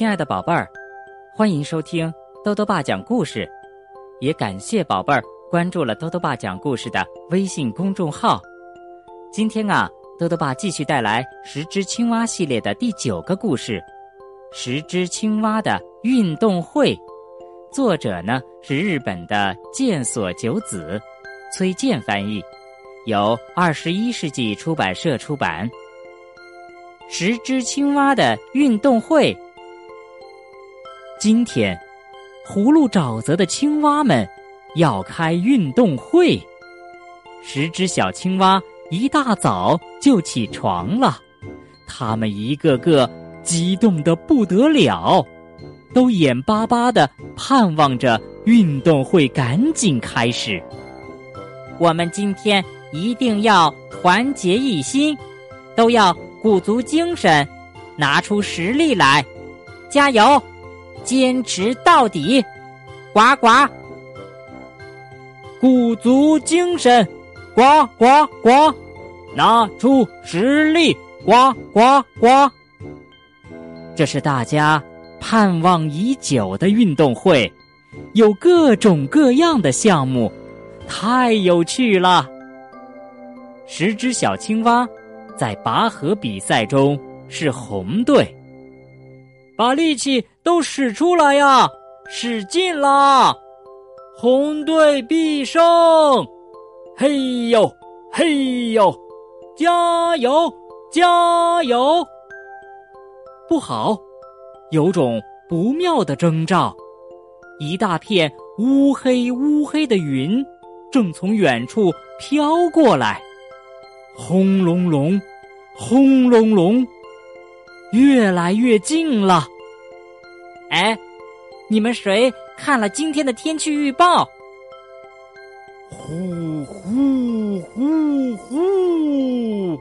亲爱的宝贝儿，欢迎收听兜兜爸讲故事，也感谢宝贝儿关注了兜兜爸讲故事的微信公众号。今天啊，兜兜爸继续带来《十只青蛙》系列的第九个故事，《十只青蛙的运动会》。作者呢是日本的剑所久子，崔健翻译，由二十一世纪出版社出版。十只青蛙的运动会。今天，葫芦沼泽的青蛙们要开运动会。十只小青蛙一大早就起床了，它们一个个激动的不得了。都眼巴巴的盼望着运动会赶紧开始。我们今天一定要团结一心，都要鼓足精神，拿出实力来，加油，坚持到底！呱呱！鼓足精神，呱呱呱！拿出实力，呱呱呱！这是大家。盼望已久的运动会，有各种各样的项目，太有趣了。十只小青蛙在拔河比赛中是红队，把力气都使出来呀，使劲啦！红队必胜！嘿呦，嘿呦，加油，加油！不好。有种不妙的征兆，一大片乌黑乌黑的云正从远处飘过来，轰隆隆，轰隆隆，越来越近了。哎，你们谁看了今天的天气预报？呼呼呼呼！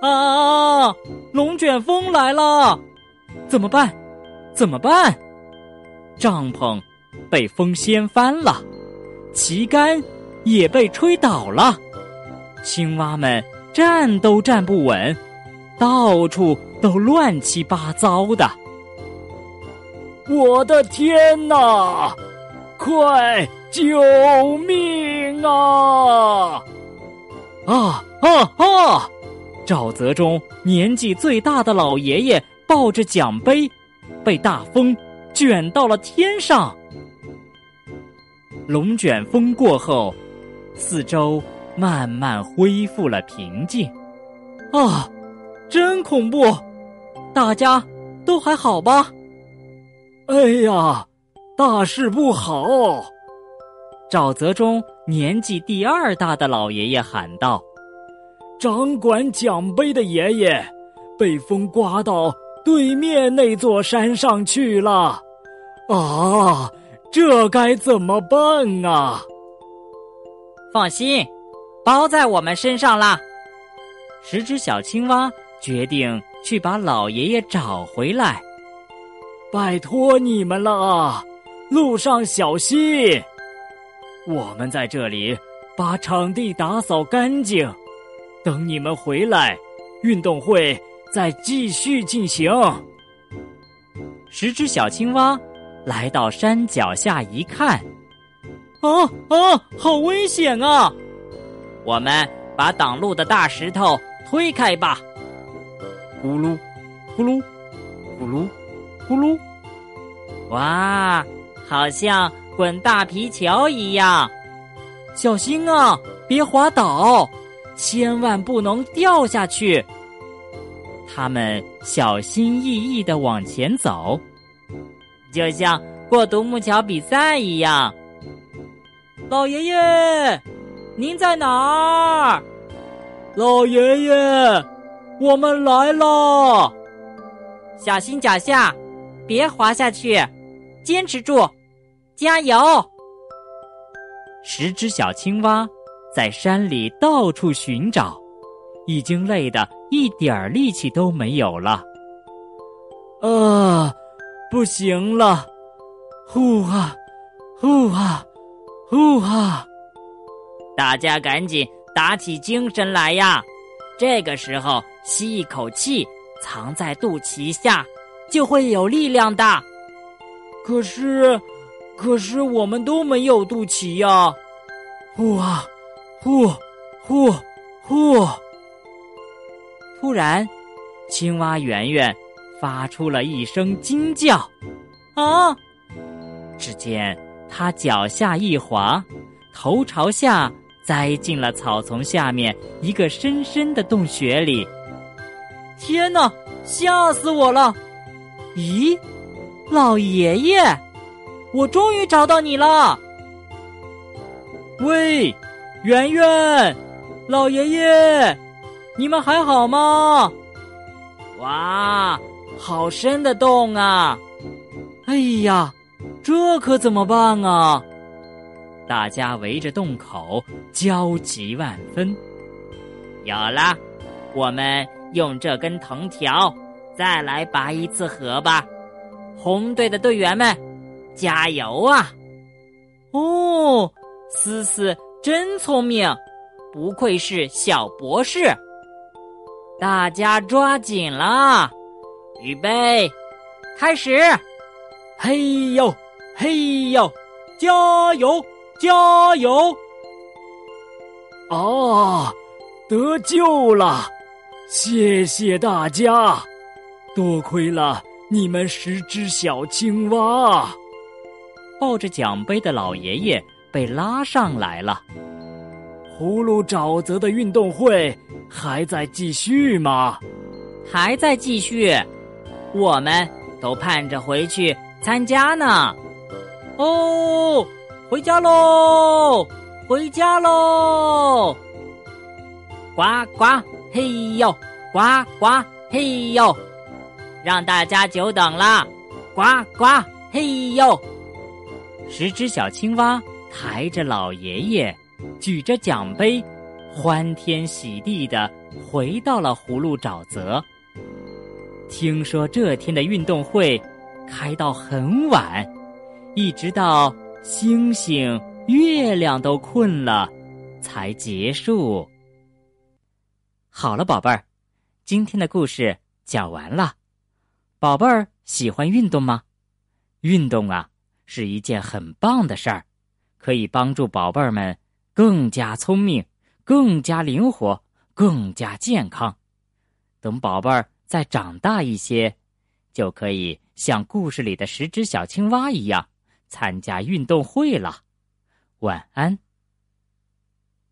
啊，龙卷风来了！怎么办？怎么办？帐篷被风掀翻了，旗杆也被吹倒了，青蛙们站都站不稳，到处都乱七八糟的。我的天哪！快救命啊！啊啊啊！沼泽中年纪最大的老爷爷。抱着奖杯，被大风卷到了天上。龙卷风过后，四周慢慢恢复了平静。啊，真恐怖！大家都还好吧？哎呀，大事不好！沼泽中年纪第二大的老爷爷喊道：“掌管奖杯的爷爷，被风刮到。”对面那座山上去了，啊，这该怎么办啊？放心，包在我们身上了。十只小青蛙决定去把老爷爷找回来。拜托你们了啊！路上小心。我们在这里把场地打扫干净，等你们回来，运动会。再继续进行。十只小青蛙来到山脚下一看，啊啊，好危险啊！我们把挡路的大石头推开吧。咕噜，咕噜，咕噜，咕噜。哇，好像滚大皮球一样。小心啊，别滑倒，千万不能掉下去。他们小心翼翼的往前走，就像过独木桥比赛一样。老爷爷，您在哪儿？老爷爷，我们来了。小心脚下，别滑下去，坚持住，加油！十只小青蛙在山里到处寻找，已经累得。一点力气都没有了，啊，不行了，呼啊，呼啊，呼啊！大家赶紧打起精神来呀！这个时候吸一口气，藏在肚脐下，就会有力量的。可是，可是我们都没有肚脐呀！呼啊，呼，呼，呼！突然，青蛙圆圆发出了一声惊叫：“啊！”只见他脚下一滑，头朝下栽进了草丛下面一个深深的洞穴里。天哪，吓死我了！咦，老爷爷，我终于找到你了！喂，圆圆，老爷爷，你们还好吗？哇，好深的洞啊！哎呀！这可怎么办啊！大家围着洞口焦急万分。有了，我们用这根藤条再来拔一次河吧。红队的队员们，加油啊！哦，思思真聪明，不愧是小博士。大家抓紧了，预备，开始！嘿呦！嘿呦，加油，加油！啊，得救了！谢谢大家，多亏了你们十只小青蛙。抱着奖杯的老爷爷被拉上来了。葫芦沼泽的运动会还在继续吗？还在继续，我们都盼着回去参加呢。哦，回家喽，回家喽！呱呱嘿呦，呱呱嘿呦，让大家久等了，呱呱嘿呦！十只小青蛙抬着老爷爷，举着奖杯，欢天喜地的回到了葫芦沼泽。听说这天的运动会开到很晚。一直到星星、月亮都困了，才结束。好了，宝贝儿，今天的故事讲完了。宝贝儿喜欢运动吗？运动啊，是一件很棒的事儿，可以帮助宝贝儿们更加聪明、更加灵活、更加健康。等宝贝儿再长大一些，就可以像故事里的十只小青蛙一样。参加运动会了，晚安。